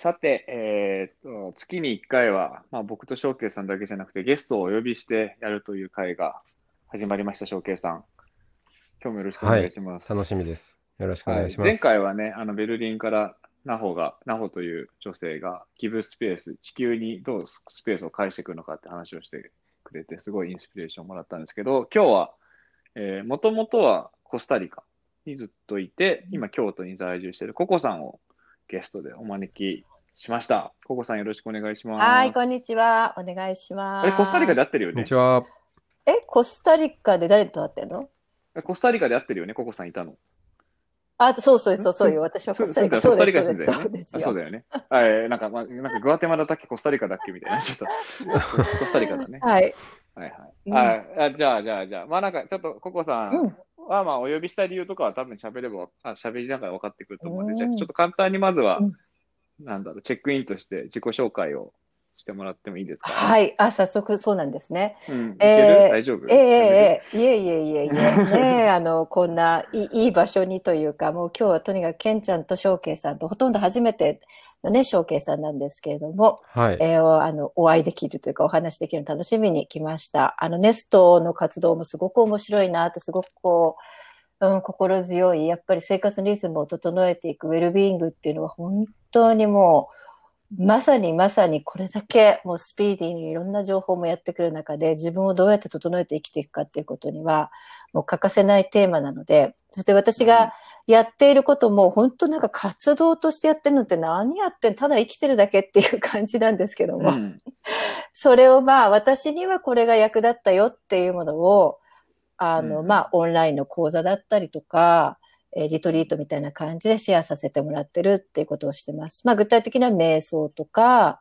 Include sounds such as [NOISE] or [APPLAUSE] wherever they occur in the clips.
さて、えー、と月に1回は、まあ、僕と翔慶さんだけじゃなくてゲストをお呼びしてやるという会が始まりました、翔慶さん。今日もよろしくお願いします。楽しみです。よろしくお願いします。はい、前回はね、あのベルリンからナホが、ナホという女性がギブスペース、地球にどうスペースを返していくのかって話をしてくれて、すごいインスピレーションをもらったんですけど、今日は、えー、もともとはコスタリカにずっといて、今京都に在住しているココさんをゲストでお招きしました。ココさんよろしくお願いします。はい、こんにちは。お願いします。あれ、コスタリカで会ってるよね？こんにちは。え、コスタリカで誰と会ってんの？コスタリカで会ってるよね、ココさんいたの。あ、そうそうそうそうよ。私はコスタリカ。コスタリカ住んだよね。そうだよね。はい、なんか、まあ、なんかグアテマラだっけ、コスタリカだっけ？みたいな。[LAUGHS] ちょっと、コスタリカだね。はい。はいはい。うん、あじゃあ、じゃあ、じゃあ、まあなんか、ちょっと、ココさんは、まあ、お呼びした理由とかは多分喋れば、あ喋りながら分かってくると思うんで、じゃあ、ちょっと簡単にまずは、うん。なんだろう、チェックインとして自己紹介をしてもらってもいいですか、はい。あ、早速そうなんですね。うん、えー、大丈夫？ええええいえいえいえいえ。ね [LAUGHS] あの、こんないいいい場所にというか、もう今日はとにかくケンちゃんと翔慶さんとほとんど初めてのね、翔慶さんなんですけれども、はい。えー、あの、お会いできるというかお話できるの楽しみに来ました。あの、ネストの活動もすごく面白いなって、すごくこう、うん、心強い、やっぱり生活のリズムを整えていくウェルビーイングっていうのは本当にもう、まさにまさにこれだけもうスピーディーにいろんな情報もやってくる中で自分をどうやって整えて生きていくかっていうことにはもう欠かせないテーマなので、そして私がやっていることも本当なんか活動としてやってるのって何やってんただ生きてるだけっていう感じなんですけども、うん、[LAUGHS] それをまあ私にはこれが役立ったよっていうものをあの、うん、まあ、オンラインの講座だったりとか、えー、リトリートみたいな感じでシェアさせてもらってるっていうことをしてます。まあ、具体的な瞑想とか、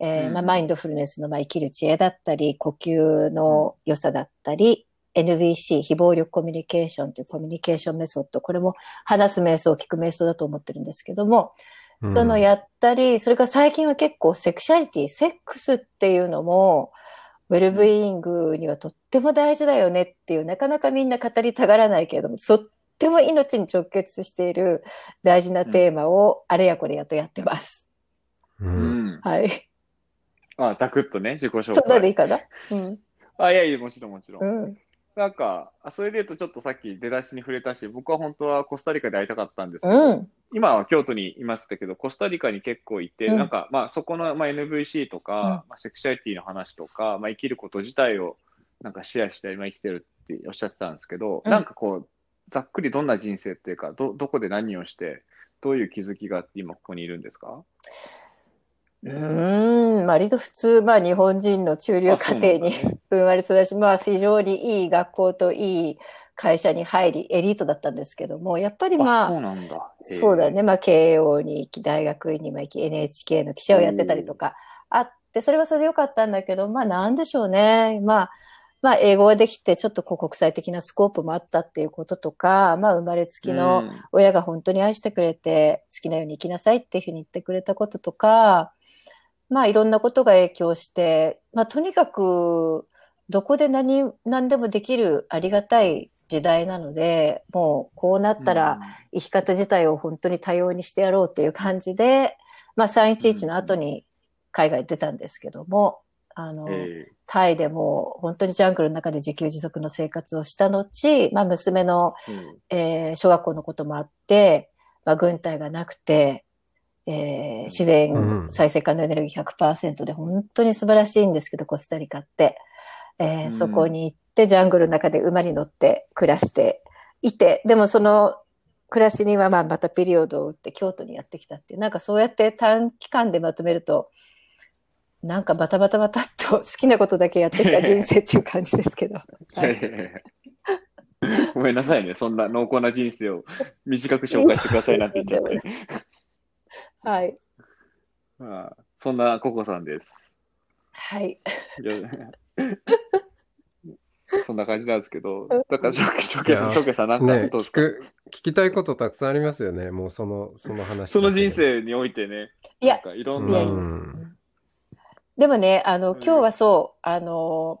えー、まあ、マインドフルネスの、まあ、生きる知恵だったり、呼吸の良さだったり、NVC、非暴力コミュニケーションというコミュニケーションメソッド、これも話す瞑想、聞く瞑想だと思ってるんですけども、うん、そのやったり、それから最近は結構セクシャリティ、セックスっていうのも、ウェルブイングにはとっても大事だよねっていう、なかなかみんな語りたがらないけれども、とっても命に直結している大事なテーマをあれやこれやとやってます。うん。はい。あ、ざくっとね、自己紹介。そんなでいいかな？うん。あ、いやいや、もちろんもちろん。うん。なんか、それで言うとちょっとさっき出だしに触れたし、僕は本当はコスタリカで会いたかったんですけど、うん。今は京都にいましたけど、コスタリカに結構いて、うんなんか、まあ、そこの、まあ、NVC とか、まあ、セクシャリティの話とか、まあ、生きること自体を、なんかシェアして今生きてるっておっしゃってたんですけど、うんなんかこう、ざっくりどんな人生っていうか、ど、どこで何をして、どういう気づきがあって今ここにいるんですか？うーん、割と普通、まあ日本人の中流家庭に生まれ育ち、まあ非常にいい学校といい会社に入り、エリートだったんですけども、やっぱりまあ、そうあ、なんだ。そうだね、まあ慶応に行き、大学院にも行き、NHK の記者をやってたりとかあって、それはそれでよかったんだけど、まあなんでしょうね。まあ、まあ英語ができてちょっとこう国際的なスコープもあったっていうこととか、まあ生まれつきの、うん。親が本当に愛してくれて、好きなように生きなさいっていうふうに言ってくれたこととか、まあいろんなことが影響して、まあとにかく、どこで何、何でもできるありがたい時代なので、もうこうなったら生き方自体を本当に多様にしてやろうっていう感じで、まあ311の後に海外出たんですけども、あの、えタイでも本当にジャングルの中で自給自足の生活をした後、まあ娘のえうん。えー小学校のこともあって、まあ、軍隊がなくて、えー自う然ん。再生可能エネルギー100%で本当に素晴らしいんですけど、コスタリカって。えーうん。そこに行って、ジャングルの中で馬に乗って暮らしていて、でもその暮らしにはまあまたピリオドを打って京都にやってきたっていう、なんかそうやって短期間でまとめると、なんかバタバタバタっと好きなことだけやってきた人生っていう感じですけど。[LAUGHS] はいごめんなさいね。そんな濃厚な人生を短く紹介してくださいなんて言っちゃって。[LAUGHS] はい。まあ、そんなココさんです。はい。[LAUGHS] そんな感じなんですけど、だから、ショケさん、ショケさん、なんかね聞く、聞きたいことたくさんありますよね。もうその、その話。その人。生においてね、いやなんかいろんうな。でもね、あの、うん。今日はそう、あの、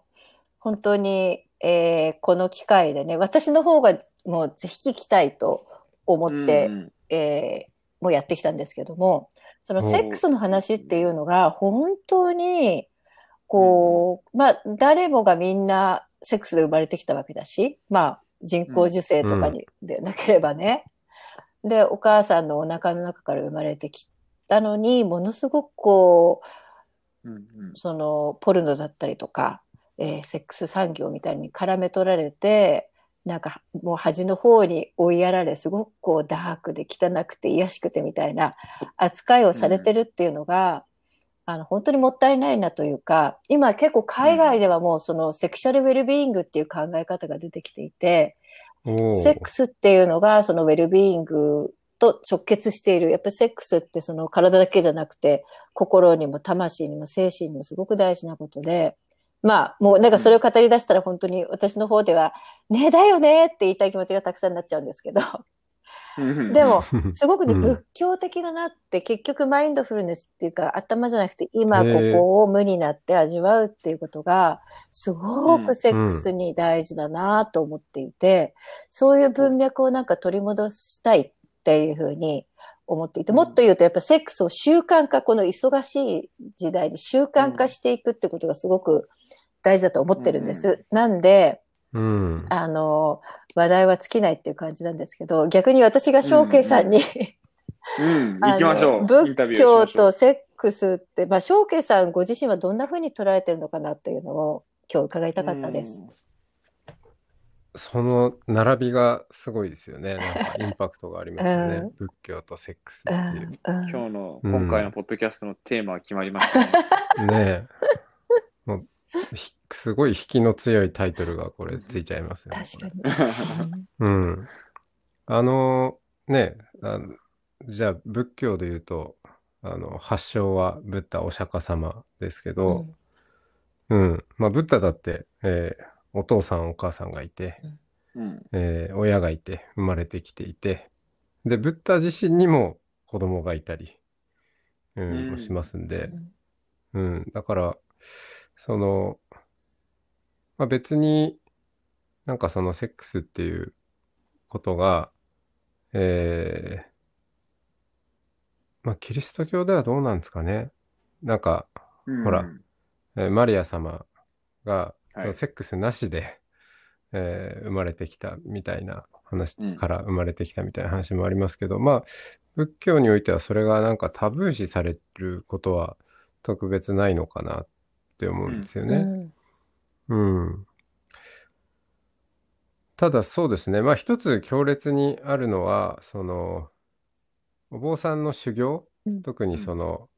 本当に、えーこの機会でね、私の方がもうぜひ聞きたいと思って、うんえーもうやってきたんですけども、そのおセックスの話っていうのが本当に、こう、まあ、誰もがみんなセックスで生まれてきたわけだし、まあ、人工授精とかに、でなければね。で、お母さんのお腹の中から生まれてきたのに、ものすごくこう、うんうん。そのポルノだったりとか、えーセックス産業みたいに絡め取られて、なんかもう端の方に追いやられ、すごくこうダークで汚くて癒しくてみたいな扱いをされてるっていうのが、あの本当にもったいないなというか、今結構海外ではもうそのセクシャルウェルビーイングっていう考え方が出てきていて、セックスっていうのがそのウェルビーイングと直結している。やっぱりセックスってその体だけじゃなくて、心にも魂にも精神にもすごく大事なことで、まあもうなんかそれを語り出したら本当に私の方では、ねだよねって言いたい気持ちがたくさんになっちゃうんですけど、うん。でも、[LAUGHS] すごくね、うん。仏教的だなって、結局マインドフルネスっていうか、頭じゃなくて、今ここを無になって味わうっていうことが、すごうん。くセックスに大事だなと思っていて、そういう文脈をなんか取り戻したいっていうふうに思っていて、もっと言うとやっぱセックスを習慣化、この忙しい時代に習慣化していくってことがすごく大事だと思ってるんです。なんで、うん。あの、話題は尽きないっていう感じなんですけど、逆に私が翔慶さんに、うん、行きましょう。仏教とセックスって、まあ、翔慶さんご自身はどんな風に捉えてるのかなっていうのを今日伺いたかったです。。その並びがすごいですよね。なんかインパクトがありますよねうん。仏教とセックスっうていう。んうん今日の、うん今回のポッドキャストのテーマは決まりましたね。ねえ。もうひすごい引きの強いタイトルがこれついちゃいますよね。確こかに。れうん。あの、ねあのじゃあ仏教で言うと、あの、発祥はブッダお釈迦様ですけうど、んうん。まあ、ブッダだって、えーお父さんお母さんがいて、うん。えー親がいて、生まれてきていて、で、ブッダ自身にも子供がいたり、うん、うんしますんで、うんうん、だから、その、まあ、別になんかそのセックスっていうことが、えーまあ、キリスト教ではどうなんですかね。なんか、ほらえーマリア様が、はいセックスなしで、えー生まれてきたみたいな話うんから生まれてきたみたいな話もありますけど、まあ、仏教においてはそれがなんかタブー視されることは特別ないのかなって思うんですよね。うんうん。ただそうですね。まあ一つ強烈にあるのは、その、お坊さんの修行、うん特にその、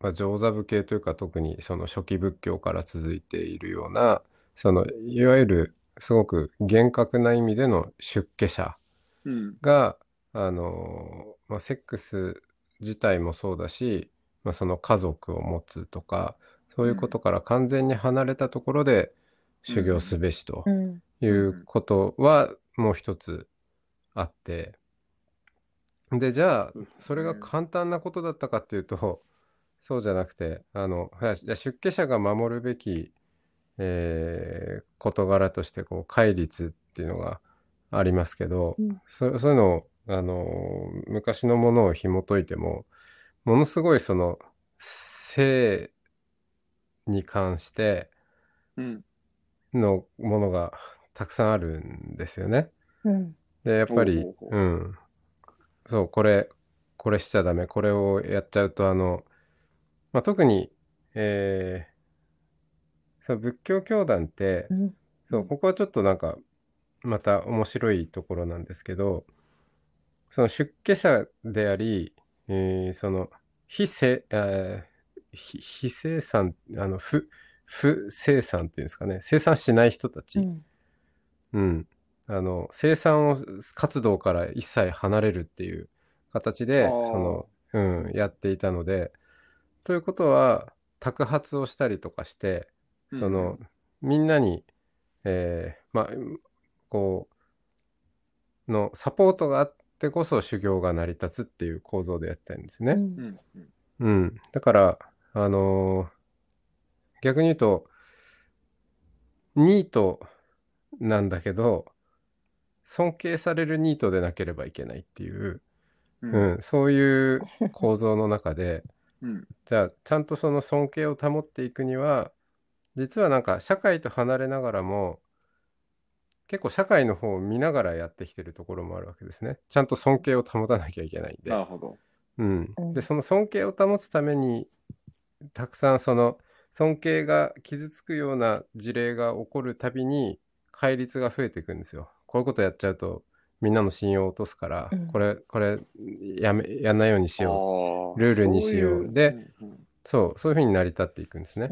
まあ上座部系というか特にその初期仏教から続いているような、その、いわゆるすごく厳格な意味での出家者うん。が、あの、まあ、セックス自体もそうだし、まあ、その家族を持つとか、そういうことから完全に離れたところで修行すべしとうん。いうことはもう一つあって、で、じゃあ、それが簡単なことだったかっていうと、そうじゃなくて、あの、出家者が守るべき、えー事柄として、こう、戒律っていうのがありますけど、うんそそういうのを、あの、昔のものを紐解いても、ものすごいその、性に関してうん。のものがたくさんあるんですよね。うんで、やっぱりうん。そう、これ、これしちゃダメ。これをやっちゃうと、あの、まあ、特に、えーそう、仏教教団ってう、ん。そう、ここはちょっとなんか、また面白いところなんですけど、その出家者であり、えーその、非生、えー非非生産、あの、不、不生産っていうんですかね、生産しない人たち、うん。うん。あの、生産を活動から一切離れるっていう形で、その、うん、やっていたので、ということは、托発をしたりとかして、その、みんなに、えーまあ、こう、のサポートがあってこそ修行が成り立つっていう構造でやってるんですね。うんうんうんうん。だから、あのー逆に言うと、ニートなんだけど、尊敬されるニートでなければいけないっていう、ううんん、そういう構造の中で、うんじゃあ、ちゃんとその尊敬を保っていくには、実はなんか社会と離れながらも、結構社会の方を見ながらやってきてるところもあるわけですね。ちゃんと尊敬を保たなきゃいけないんで。なるほど。うんうんでその尊敬を保つためにたくさんその尊敬が傷つくような事例が起こるたびに戒律が増えていくんですよ。こういうことやっちゃうとみんなの信用を落とすから、うん。これこれやめやんないようにしよう。ルールにしよう。でうんうん。そうそういうふうに成り立っていくんですね。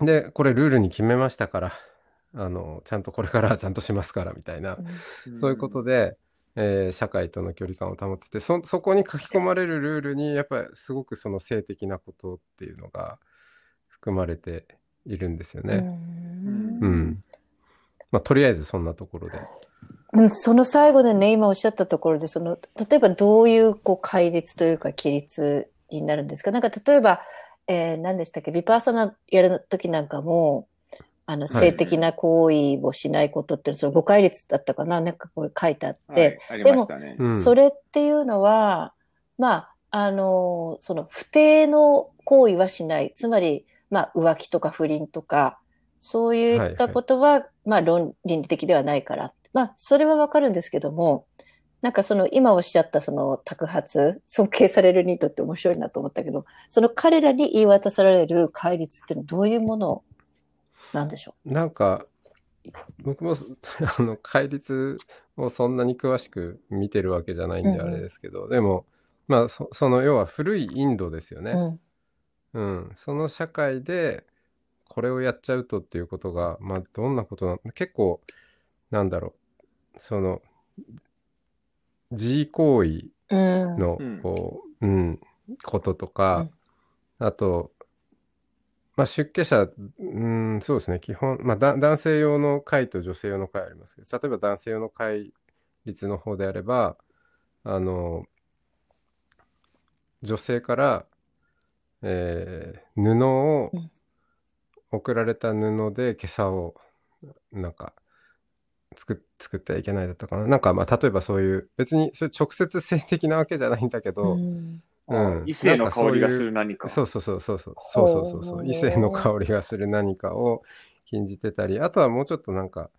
う。ん。でこれルールに決めましたからあのちゃんとこれからはちゃんとしますからみたいな、そういうことで、えー社会との距離感を保っててそそこに書き込まれるルールにやっぱりすごくその性的なことっていうのが含まれているんですよね。うん。うん。まあとりあえずそんなところで。でもその最後でね、今おっしゃったところで、その、例えばどういう、こう、戒律というか、規律になるんですか？なんか、例えば、えー何でしたっけ、ビパーソナやるときなんかも、あの、はい。性的な行為をしないことって、その誤戒律だったかな？なんかこう書いてあって、はい、ありましたね。うん、それっていうのは、まあ、あの、その不定の行為はしない。つまり、まあ、浮気とか不倫とか、そういったことは、まあ、論倫理的ではないから。まあ、それはわかるんですけども、なんかその、今おっしゃったその、托発、[LAUGHS] 尊敬されるニートって面白いなと思ったけど、その彼らに言い渡される戒律ってどういうものなんでしょなんか僕も [LAUGHS] あの戒律をそんなに詳しく見てるわけじゃないんでうんうんあれですけど、でもまあそその要は古いインドですよう。ね。うん。うん、その社会でこれをやっちゃうとっていうことが、まあ、どんなことな結構なんだろう。その自慰行為うん。のうん。こう、うんこととか、あと、まあ、出家者、うん、そうですね。基本、まあ、だ男性用の会と女性用の会ありますけど例えば男性用の会率の方であればあの女性から、えー布をうん送られた布で今朝をなんか作っ作ってはいけないだったかな。なんかまあ例えばそういう別にそれ直接性的なわけじゃないんだけど、うん。うん。異性の香りがする何か。そうそうそうそう。そうそうそうそう。そう。異性の香りがする何かを禁じてたりあとはもうちょっとなんか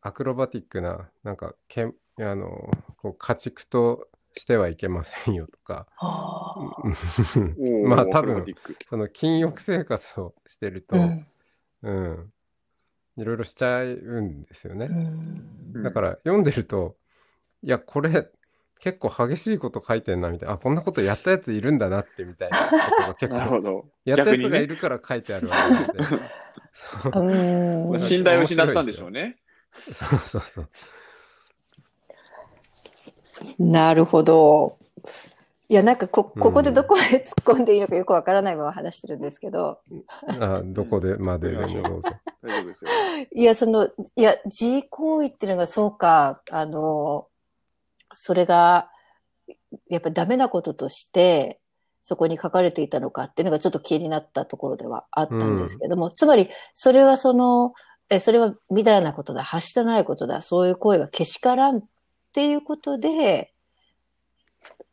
アクロバティックななんかけんあのこう家畜としてはいけませんよとか。[LAUGHS] まあ多分その禁欲生活をしてると、うん。うん、いろいろしちゃうんですよね。うん。だから読んでると、いや、これ結構激しいこと書いてんなみたいな、あ、こんなことやったやついるんだなってみたいなことが結構、なるほど。やったや逆にねつがいるから書いてあるわけで。[LAUGHS] 信頼を失ったんでしょうね。そうそうそう。なるほど。いや、なんかこ、ここでどこまで突っ込んでいいのかよくわからないまま話してるんですけど、あどこでまででもどうぞ。[LAUGHS] 大丈夫ですよ。いや、その、いや、自慰行為っていうのがそうか、あの、それが、やっぱダメなこととして、そこに書かれていたのかっていうのがちょっと気になったところではあったんですけども、つまり、それはその、え、それはみだらなことだ、はしたないことだ、そういう行為はけしからんっていうことで、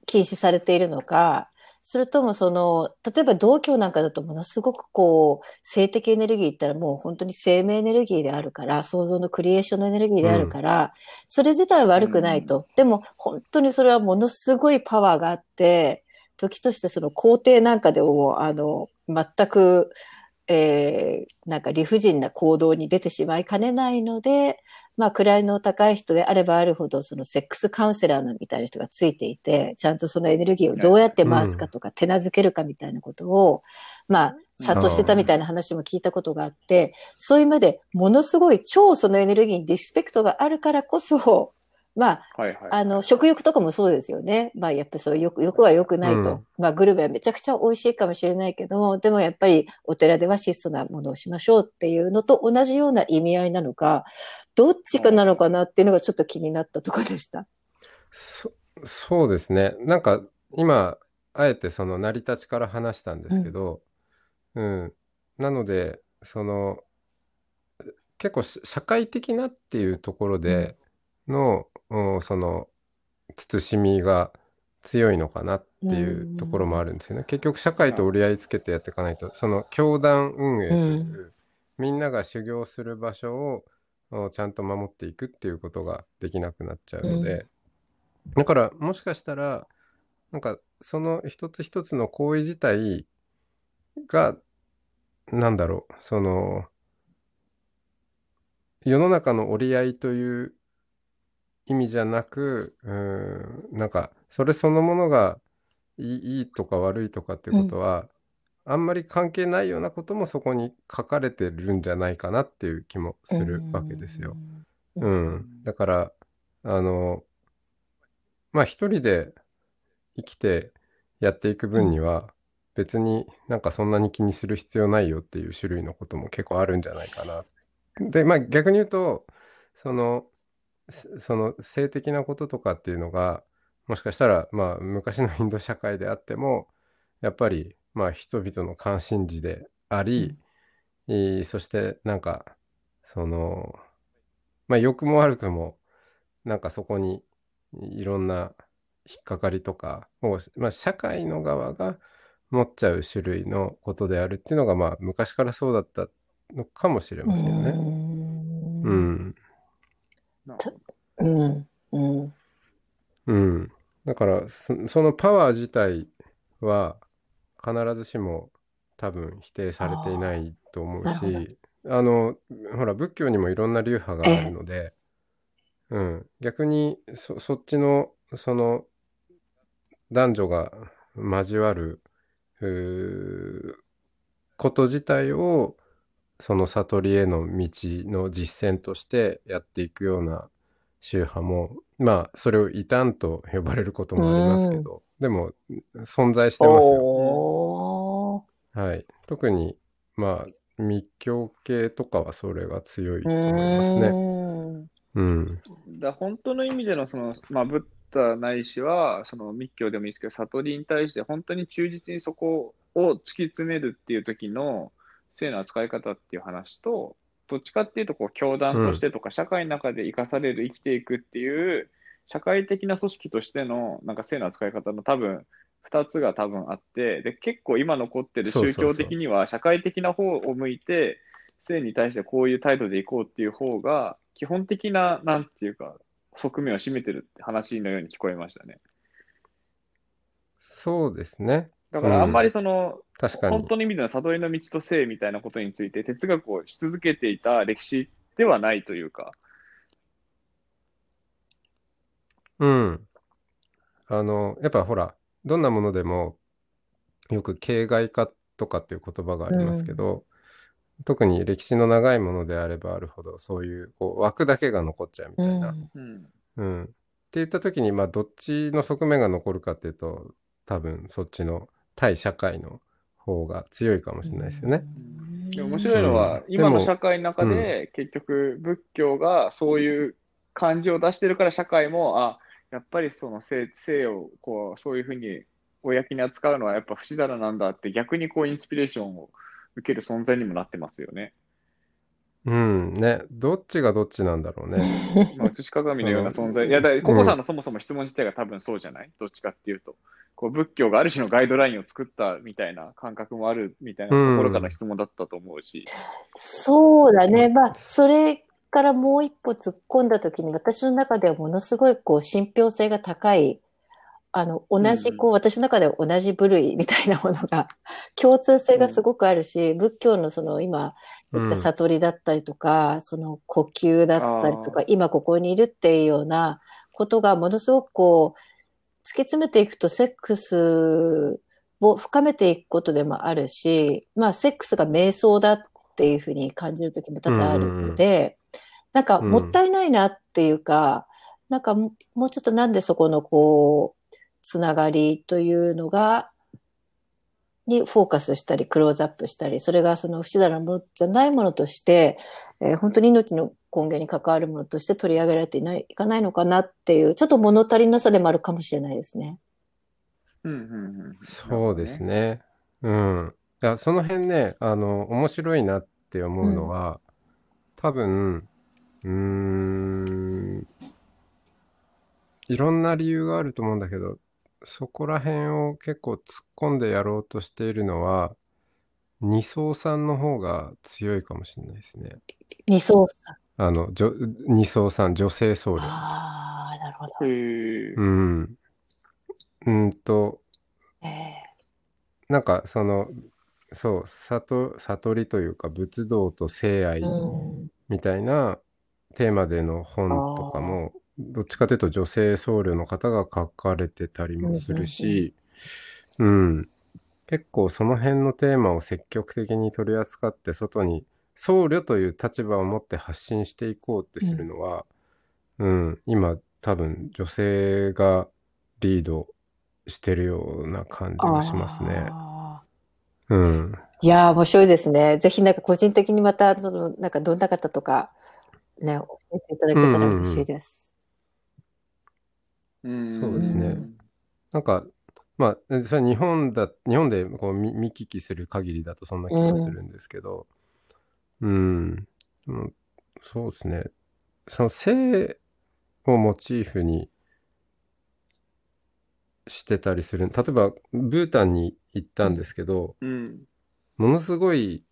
禁止されているのか、それともその、例えば道教なんかだとものすごくこう、性的エネルギーって言ったらもう本当に生命エネルギーであるから、創造のクリエーションのエネルギーであるから、それ自体は悪くないと。でも本当にそれはものすごいパワーがあって、時としてその皇帝なんかでも、あの、全く、えーなんか理不尽な行動に出てしまいかねないので、まあ、位の高い人であればあるほど、そのセックスカウンセラーのみたいな人がついていて、ちゃんとそのエネルギーをどうやって回すかとか、手なずけるかみたいなことを、まあ、諭してたみたいな話も聞いたことがあって、そういう意味で、ものすごい超そのエネルギーにリスペクトがあるからこそ、まあ、はいはい。あの、食欲とかもそうですよね。まあ、やっぱそう、欲、欲は良くないと。うんまあ、グルメはめちゃくちゃ美味しいかもしれないけども、でもやっぱりお寺では質素なものをしましょうっていうのと同じような意味合いなのか、どっちかなのかなっていうのがちょっと気になったところでした。そそうですね。なんか今、あえてその成り立ちから話したんですけど、うん。なので、その、結構し社会的なっていうところでの、うんその、慎みが強いのかなっていうところもあるんですよね。結局社会と折り合いつけてやっていかないと、その教団運営という、みんなが修行する場所をおちゃんと守っていくっていうことができなくなっちゃうので、だからもしかしたらなんかその一つ一つの行為自体がなんだろうその世の中の折り合いという意味じゃなくうーんなんかそれそのものがいいいいとか悪いとかっていうことは、あんまり関係ないようなこともそこに書かれてるんじゃないかなっていう気もするわけですよ。ううんん。だから、あの、まあ一人で生きてやっていく分には、別になんかそんなに気にする必要ないよっていう種類のことも結構あるんじゃないかな。で、まあ逆に言うと、その、すその性的なこととかっていうのが、もしかしたら、まあ昔のインド社会であっても、やっぱり、まあ人々の関心事であり、えーそしてなんか、その、まあ良くも悪くも、なんかそこにいろんな引っかかりとかを、まあ社会の側が持っちゃう種類のことであるっていうのが、まあ昔からそうだったのかもしれませんよね。ううんうん。うん。うん。だからそ、そのパワー自体は必ずしも多分否定されていないと思うし、あの、ほら、仏教にもいろんな流派があるので、うん。逆にそ、そっちの、その、男女が交わる、こと自体を、その悟りへの道の実践としてやっていくような宗派も、まあ、それを異端と呼ばれることもありますけど、でも、存在してますよ。はい。特に、まあ、密教系とかはそれが強いとう思いますね。うん。だ本当の意味でのその、まあ、ブッダないしはその密教でもいいですけど悟りに対して本当に忠実にそこを突き詰めるっていう時の性の扱い方っていう話とどっちかっていうとこう教団としてとか社会の中で生かされる生きていくっていう社会的な組織としてのなんか性の扱い方の多分2つが多分あってで結構今残ってる宗教的には社会的な方を向いて性に対してこういう態度でいこうっていう方が基本的ななんていうか側面を占めてるって話のように聞こえましたね。そうですね。だからあんまりその、確かに。本当の意味での悟りの道と性みたいなことについて哲学をし続けていた歴史ではないというか、うん。あの、やっぱほら、どんなものでも、よく形骸化とかっていう言葉がありますけど、特に歴史の長いものであればあるほど、そういうこう枠だけが残っちゃうみたいな。うんうん、うん。って言った時に、まあ、どっちの側面が残るかっていうと、多分そっちの対社会の方が強いかもしれないですよね。面白いのは、うん今の社会の中で、結局仏教がそういう感じを出してるから社会も、あ、やっぱりその性、性をこう、そういうふうに公に扱うのはやっぱ不死だらなんだって逆にこうインスピレーションを受ける存在にもなってますよね。うん。ね。どっちがどっちなんだろうね。[LAUGHS] まあ、写し鏡のような存在。いや、だココさんのそもそも質問自体が多分そうじゃない？どっちかっていうと。こう仏教がある種のガイドラインを作ったみたいな感覚もあるみたいなところからの質問だったと思うし。そうだね。まあ、それからもう一歩突っ込んだときに、私の中ではものすごい、こう、信憑性が高い、あの、同じ、うんうん。こう、私の中では同じ部類みたいなものが、[LAUGHS] 共通性がすごくあるし、仏教のその、今言った悟りだったりとか、その呼吸だったりとかあ、今ここにいるっていうようなことが、ものすごくこう、突き詰めていくと、セックスを深めていくことでもあるし、まあ、セックスが瞑想だっていうふうに感じるときも多々あるので、なんかもったいないなっていうか、なんかももうちょっとなんでそこのこう、つながりというのが、にフォーカスしたり、クローズアップしたり、それがその不自然なものじゃないものとして、えー本当に命の根源に関わるものとして取り上げられていない、いかないのかなっていう、ちょっと物足りなさでもあるかもしれないですね。うんうんうん。そうですね。うん。いや、その辺ね、あの、面白いなって思うのは、多分、うーん、いろんな理由があると思うんだけど、そこら辺を結構突っ込んでやろうとしているのは、二層さんの方が強いかもしれないですね。二層さん。あの、じょ二層さん、女性僧侶。ああ、なるほど。へえ。うん。うんと、ええなんかその、そう、悟、悟りというか仏道と性愛うん。みたいなテーマでの本とかも、どっちかというと女性僧侶の方が書かれてたりもするし、うん。結構その辺のテーマを積極的に取り扱って外に僧侶という立場を持って発信していこうってするのは、うん、今多分女性がリードしてるような感じがしますね。あうん。ーいやー、面白いですね。ぜひなんか個人的にまた、その、なんかどんな方とか、ね、教えていただけたら嬉しいです。うんそうですねなんか、まあ、えそれは日本だ、日本でこう見見聞きする限りだとそんな気がするんですけど、うん、うんそうですね。その性をモチーフにしてたりする。例えば、ブータンに行ったんですけど、うん。ものすごい、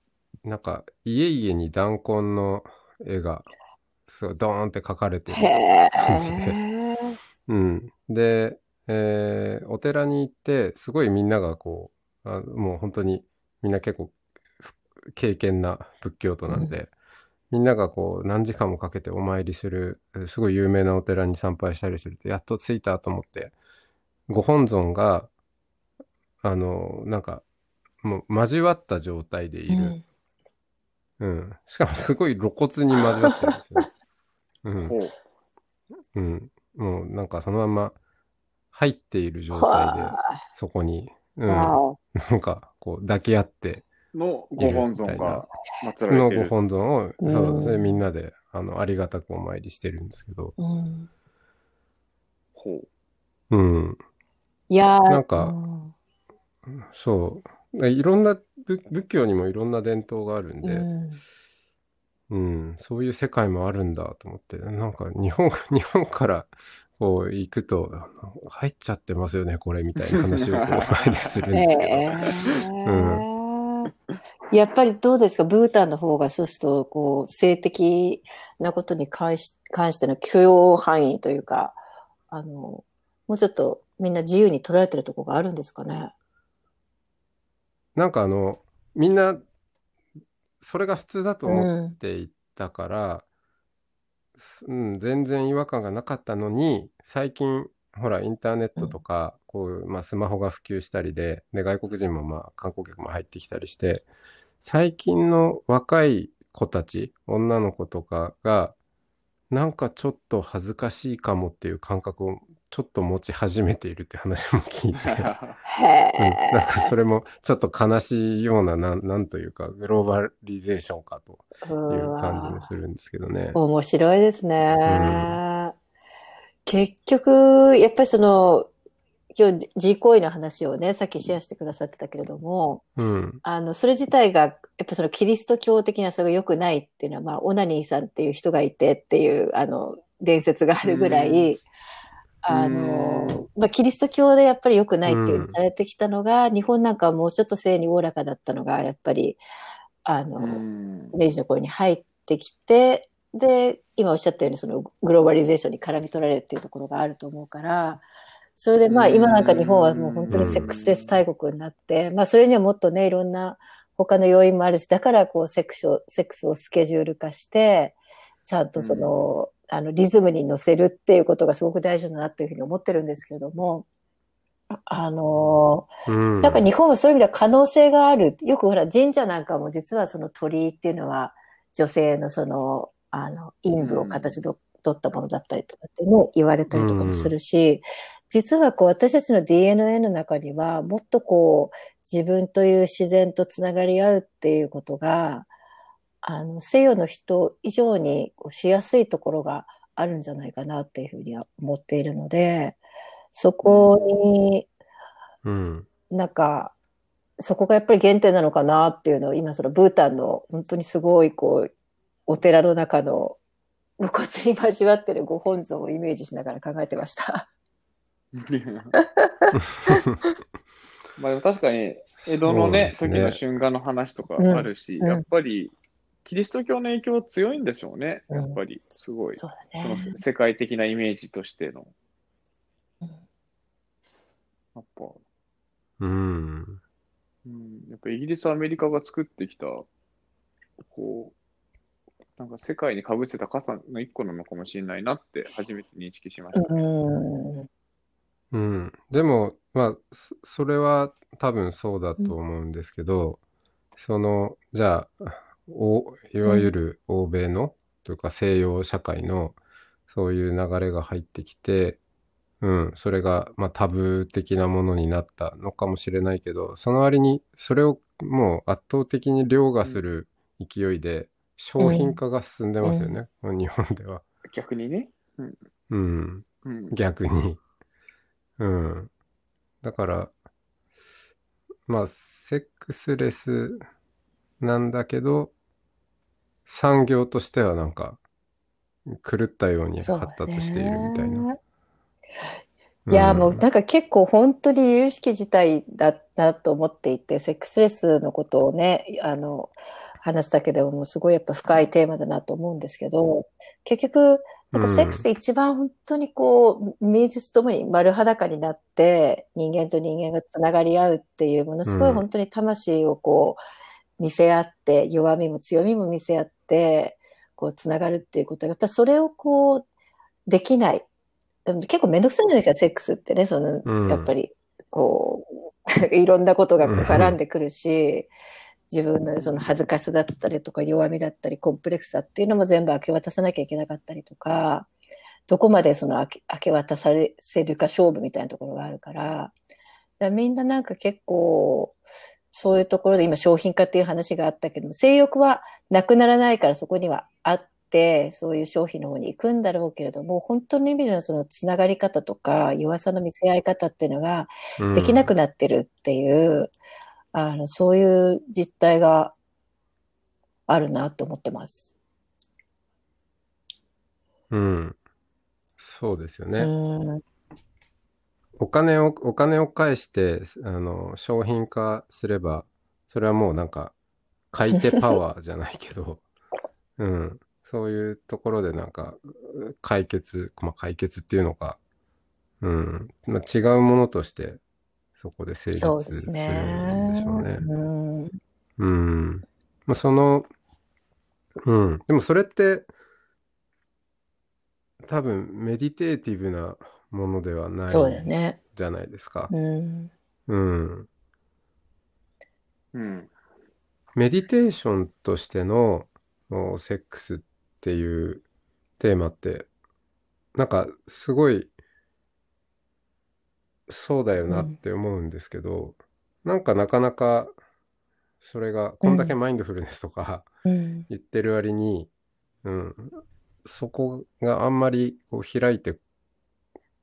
なんか、家々に弾痕の絵が、すごいドーンって描かれてるへ感じで。え。うん。で、えーお寺に行って、すごいみんながこう、あもう本当にみんな結構ふ敬虔な仏教徒なんで、みんながこう何時間もかけてお参りする、えーすごい有名なお寺に参拝したりすると、やっと着いたと思って、ご本尊が、あの、なんか、もう交わった状態でいる。うん。しかもすごい露骨に交わってるんですよ。[LAUGHS] うん。ほう。うん。もうなんかそのまま入っている状態ではそこに、うあ。ん。なんかこう抱き合ってのご本尊が祀られのごている。本尊を、うんそう、それみんなであのありがたくお参りしてるんですけど、うん。ほう。うん。いやーなんかうんそう。いろんな仏仏教にもいろんな伝統があるんで、うんうん、そういう世界もあるんだと思って、なんか日本、[LAUGHS] 日本からこう行くと、入っちゃってますよね、これみたいな話をこう [LAUGHS] 前でするんですけど。へえ [LAUGHS] やっぱりどうですか？ブータンの方がそうすると、こう、性的なことに関し関しての許容範囲というか、あの、もうちょっとみんな自由に取られてるところがあるんですかね？なんかあの、みんな、それが普通だと思うん。っていたから、すうん、全然違和感がなかったのに、最近、ほら、インターネットとか、こう、まあ、スマホが普及したりで、で、外国人もまあ、観光客も入ってきたりして、最近の若い子たち、女の子とかが、なんかちょっと恥ずかしいかもっていう感覚をちょっと持ち始めているって話も聞いて、[LAUGHS] へうん、え。なんかそれもちょっと悲しいような、なん、なんというか、グローバリゼーションかとういう感じわもするんですけどね。面白いですね。ん結局、やっぱりその、今日、G 行為の話をね、さっきシェアしてくださってたけれども、うん。あの、それ自体が、やっぱそのキリスト教的なそれが良くないっていうのは、まあ、オナニーさんっていう人がいてっていう、あの、伝説があるぐらい、あの、まあ、キリスト教でやっぱり良くないっていうふうにされてきたのが、日本なんかはもうちょっと性におおらかだったのが、やっぱり、あの、うん。明治の頃に入ってきて、で、今おっしゃったようにそのグローバリゼーションに絡み取られるっていうところがあると思うから、それでまあうん今なんか日本はもう本当にセックスレス大国になって、まあそれにはもっとね、いろんな他の要因もあるし、だからこうセクショセックスをスケジュール化して、ちゃんとその、あのリズムに乗せるっていうことがすごく大事だなっていうふうに思ってるんですけれども、あのうん。なんか日本はそういう意味では可能性がある。よくほら神社なんかも実はその鳥居っていうのは女性のその、あの、陰部を形ど、取ったものだったりとかっていうのを言われたりとかもするし、実はこう私たちの DNA の中にはもっとこう自分という自然とつながり合うっていうことが、あの西洋の人以上にこうしやすいところがあるんじゃないかなっていうふうには思っているので、そこにうん。なんか、そこがやっぱり原点なのかなっていうのを、今そのブータンの本当にすごいこう、お寺の中の露骨に交わってるご本尊をイメージしながら考えてました。[LAUGHS] まあでも確かに、江戸のね、ね時の春画の話とかあるし、うんやっぱり、キリスト教の影響強いんでしょうね。うんやっぱり、すごい。そうだそのね。世界的なイメージとしての。うんやっぱ、うん。うん、やっぱイギリス、アメリカが作ってきた、こう、なんか世界に被せた傘の一個なのかもしれないなって初めて認識しました。うん。でも、まあ、それは多分そうだと思うんですけど、その、じゃあ、お、いわゆる欧米の、というか西洋社会の、そういう流れが入ってきて、うん、それが、まあ、タブー的なものになったのかもしれないけど、その割に、それをもう圧倒的に凌駕する勢いで、商品化が進んでますよね、日本では。逆にね。うん。うん。逆に。うん。だから、まあ、セックスレスなんだけど、産業としてはなんか、狂ったように発達しているみたいな。ねいや、んもうなんか結構本当に有識事態だなと思っていて、セックスレスのことをね、あの、話すだけでももうすごいやっぱ深いテーマだなと思うんですけど、結局、なんかセックスで一番本当にこう、名実ともに丸裸になって、人間と人間がつながり合うっていう、ものすごい本当に魂をこう、見せ合って、弱みも強みも見せ合って、こう、つながるっていうことが、やっぱそれをこう、できない。でも結構めんどくさいじゃないですか、セックスってね、その、うん。やっぱり、こう、[LAUGHS] いろんなことが絡んでくるし、自分のその恥ずかしさだったりとか弱みだったりコンプレックスさっていうのも全部明け渡さなきゃいけなかったりとか、どこまでその明け明け渡させるか勝負みたいなところがあるから、からみんななんか結構、そういうところで今商品化っていう話があったけども、性欲はなくならないからそこにはあって、そういう商品の方に行くんだろうけれども、本当の意味でのそのつながり方とか弱さの見せ合い方っていうのができなくなってるっていう、あの、そういう実態があるなと思ってます。うん。そうですよね。うん。お金を、お金を返して、あの、商品化すれば、それはもうなんか、買い手パワーじゃないけど、[LAUGHS] うん。そういうところでなんか、解決、まあ解決っていうのか、うん。まあ、違うものとして、そこで成立するんでね。しょうね。うん。うん。まあ、その、うん。でもそれって、多分メディテーティブなものではないそうだよね。じゃないですか。うん。うん。うん。メディテーションとしてのおセックスっていうテーマって、なんかすごいそうだよなって思うんですけど、なんかなかなかそれがこんだけマインドフルネスとかうん。言ってる割に、うん、そこがあんまりこう開いて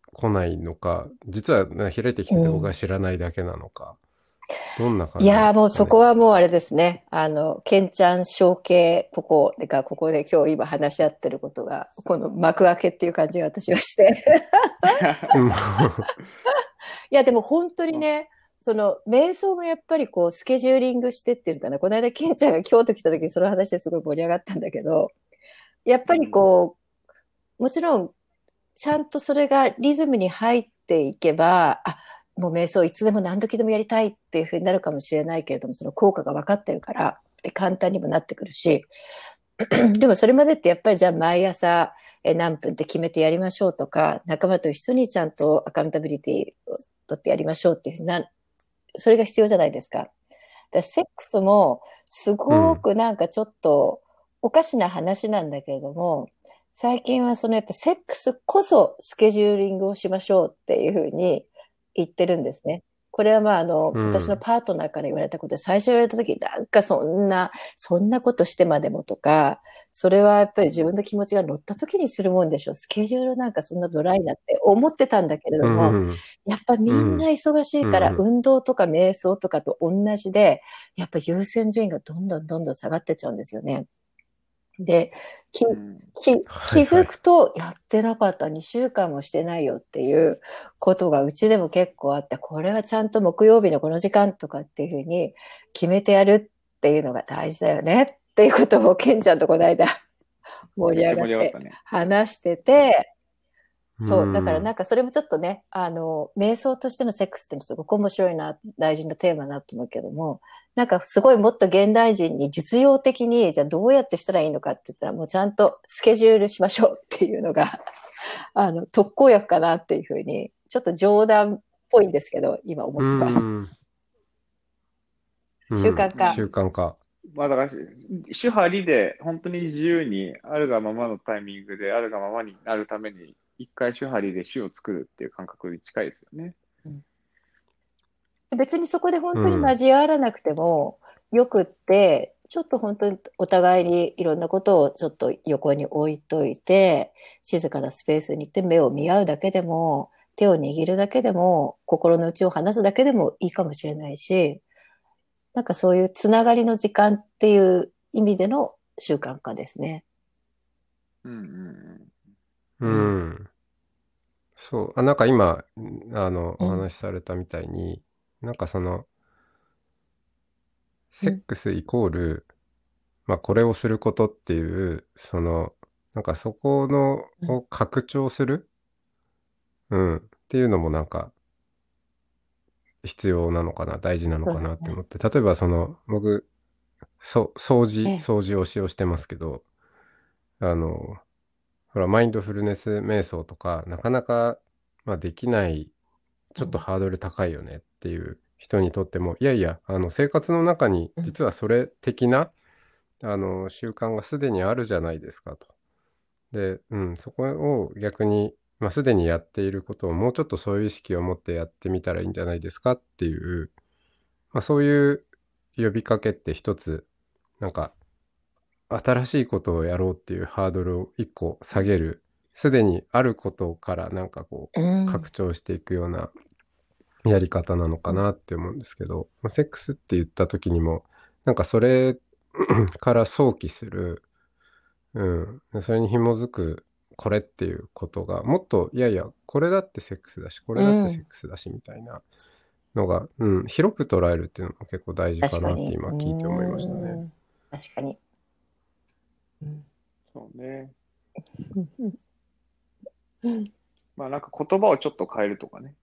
こないのか、実はね開いてきてて僕が知らないだけなのか、どんな感じいやーもうそこは、はもうあれですね。あの、ケンちゃん承継、ここ、でか、ここで今日今話し合ってることが、この幕開けっていう感じが私はして。[LAUGHS] [LAUGHS] [LAUGHS] うんいや、でも本当にね、その、瞑想もやっぱりこう、スケジューリングしてっていうのかな。この間、ケンちゃんが京都来た時にその話ですごい盛り上がったんだけど、やっぱりこう、もちろん、ちゃんとそれがリズムに入っていけば、あ、もう瞑想いつでも何時でもやりたいっていうふうになるかもしれないけれども、その効果が分かってるから、簡単にもなってくるし、[CLEARS THROAT] でもそれまでってやっぱりじゃあ毎朝え何分って決めてやりましょうとか、仲間と一緒にちゃんとアカウンタビリティを取ってやりましょうっていうな、それが必要じゃないですか。だかセックスもすごくなんかちょっとおかしな話なんだけれども、最近はそのやっぱセックスこそスケジューリングをしましょうっていうふうに言ってるんですね。これはまああの、うん私のパートナーから言われたことで、最初言われた時、なんかそんな、そんなことしてまでもとか、それはやっぱり自分の気持ちが乗った時にするもんでしょ。スケジュールなんかそんなドライなって思ってたんだけれども、うんやっぱみんな忙しいから、うん運動とか瞑想とかと同じで、やっぱ優先順位がどんどんどんどん下がってっちゃうんですよね。で、きうんきはい気づくと、やってなかった、2週間もしてないよっていうことがうちでも結構あって、これはちゃんと木曜日のこの時間とかっていうふうに決めてやるっていうのが大事だよねっていうことをケンちゃんとこの間盛り上がって。話してて、そうう。んだからなんかそれもちょっとね、あの、瞑想としてのセックスってすごく面白いな、大事なテーマだなと思うけども、なんかすごいもっと現代人に実用的に、じゃあどうやってしたらいいのかって言ったら、もうちゃんとスケジュールしましょうっていうのが、[LAUGHS] あの、特効薬かなっていうふうに、ちょっと冗談っぽいんですけど、今思ってます。うん習慣化習慣化。まあだから、主張りで本当に自由にあるがままのタイミングであるがままになるために、一回主張りで主を作るっていう感覚に近いですよね。別にそこで本当に交わらなくてもよくって、ちょっと本当にお互いにいろんなことをちょっと横に置いといて、静かなスペースに行って目を見合うだけでも、手を握るだけでも、心の内を話すだけでもいいかもしれないし、なんかそういうつながりの時間っていう意味での習慣化ですね。うんうんうん。そう。あ、なんか今、あの、うん。お話しされたみたいに、なんかその、セックスイコール、まあこれをすることっていう、その、なんかそこの、うん。を拡張する？うん。っていうのもなんか、必要なのかな、大事なのかなって思って。例えばその、僕、そう、掃除、ええ。掃除をしをしてますけど、あの、ほら、マインドフルネス瞑想とか、なかなか、まあ、できない、ちょっとハードル高いよねっていう人にとっても、いやいや、あの、生活の中に、うん実はそれ的な、あの、習慣がすでにあるじゃないですかと。で、うん、そこを逆に、まあ、すでにやっていることをもうちょっとそういう意識を持ってやってみたらいいんじゃないですかっていう、まあ、そういう呼びかけって一つ、なんか、新しいことをやろうっていうハードルを一個下げる、すでにあることからなんかこうんう、拡張していくようなやり方なのかなって思うんですけど、まあセックスって言った時にも、なんかそれから想起する、うん、それに紐づくこれっていうことが、もっと、いやいや、これだってセックスだし、これだってセックスだし、みたいなのが、うん、広く捉えるっていうのも結構大事かなって。今聞いて思いましたね。うん。確かに。うんそうね。うんまあなんか言葉をちょっと変えるとかね。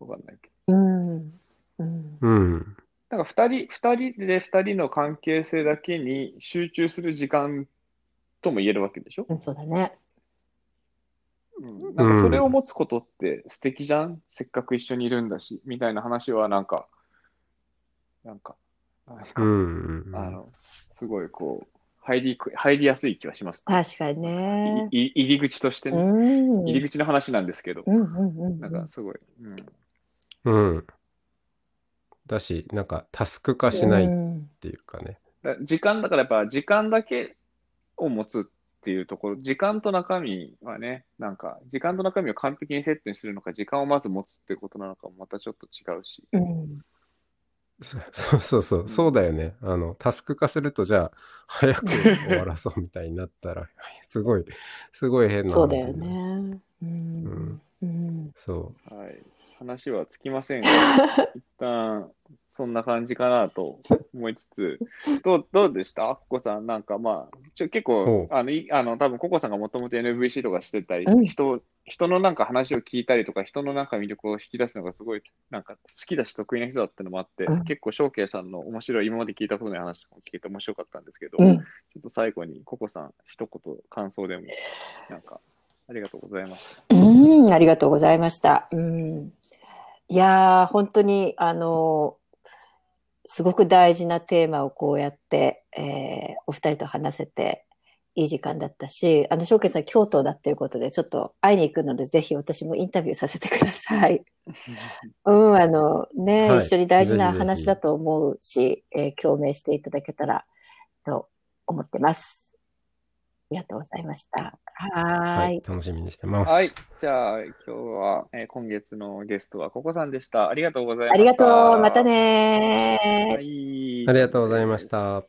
わかんないけど。うん。うん。うん。なんか二人、二人で二人の関係性だけに集中する時間とも言えるわけでしょ？うんそうだね。うんなんかそれを持つことって素敵じゃん？せっかく一緒にいるんだし、みたいな話はなんか、なんか、なんかうん。うんあの、すごいこう、入りく、入りやすい気はします。確かにね。いい入り口としてうね。ん。入り口の話なんですけど、うんうんうんなんかすごい、うん。うん。だし、なんかタスク化しないっうんていうかね。だ時間だからやっぱ時間だけを持つっていうところ、時間と中身はね、なんか時間と中身を完璧にセットにするのか、時間をまず持つっていうことなのかもまたちょっと違うし。うんそそうそうそう、そうだよね。あの、タスク化すると、じゃあ、早く終わらそうみたいになったら、[LAUGHS] すごい、すごい変なそうだよね。うん。うん。そはい。話はつきませんが、[LAUGHS] 一旦そんな感じかなと思いつつ、どう、どうでした？ココさん、なんかまあ、ちょ結構あの、いあの、多分ココさんがもともと NVC とかしてたり、うん人、人のなんか話を聞いたりとか、人のなんか魅力を引き出すのがすごい、なんか好きだし得意な人だったのもあって、うん結構、翔慶さんの面白い、今まで聞いたことない話も聞けて面白かったんですけど、うんちょっと最後にココさん、一言感想でも、なんか、ありがとうございます。うん、ありがとうございました。うん。いやー、本当に、あの、すごく大事なテーマをこうやって、えーお二人と話せていい時間だったし、あの、翔慶さん京都だっていうことで、ちょっと会いに行くので、ぜひ私もインタビューさせてください。[LAUGHS] うん、あの、ね、はい一緒に大事な話だと思うし、えー共鳴していただけたらと思ってます。ありがとうございました。はーい。はい、楽しみにしてます。はい。じゃあ、今日は、えー今月のゲストはココさんでした。ありがとうございまありがとした。う。またねー。はい。ありがとうございました。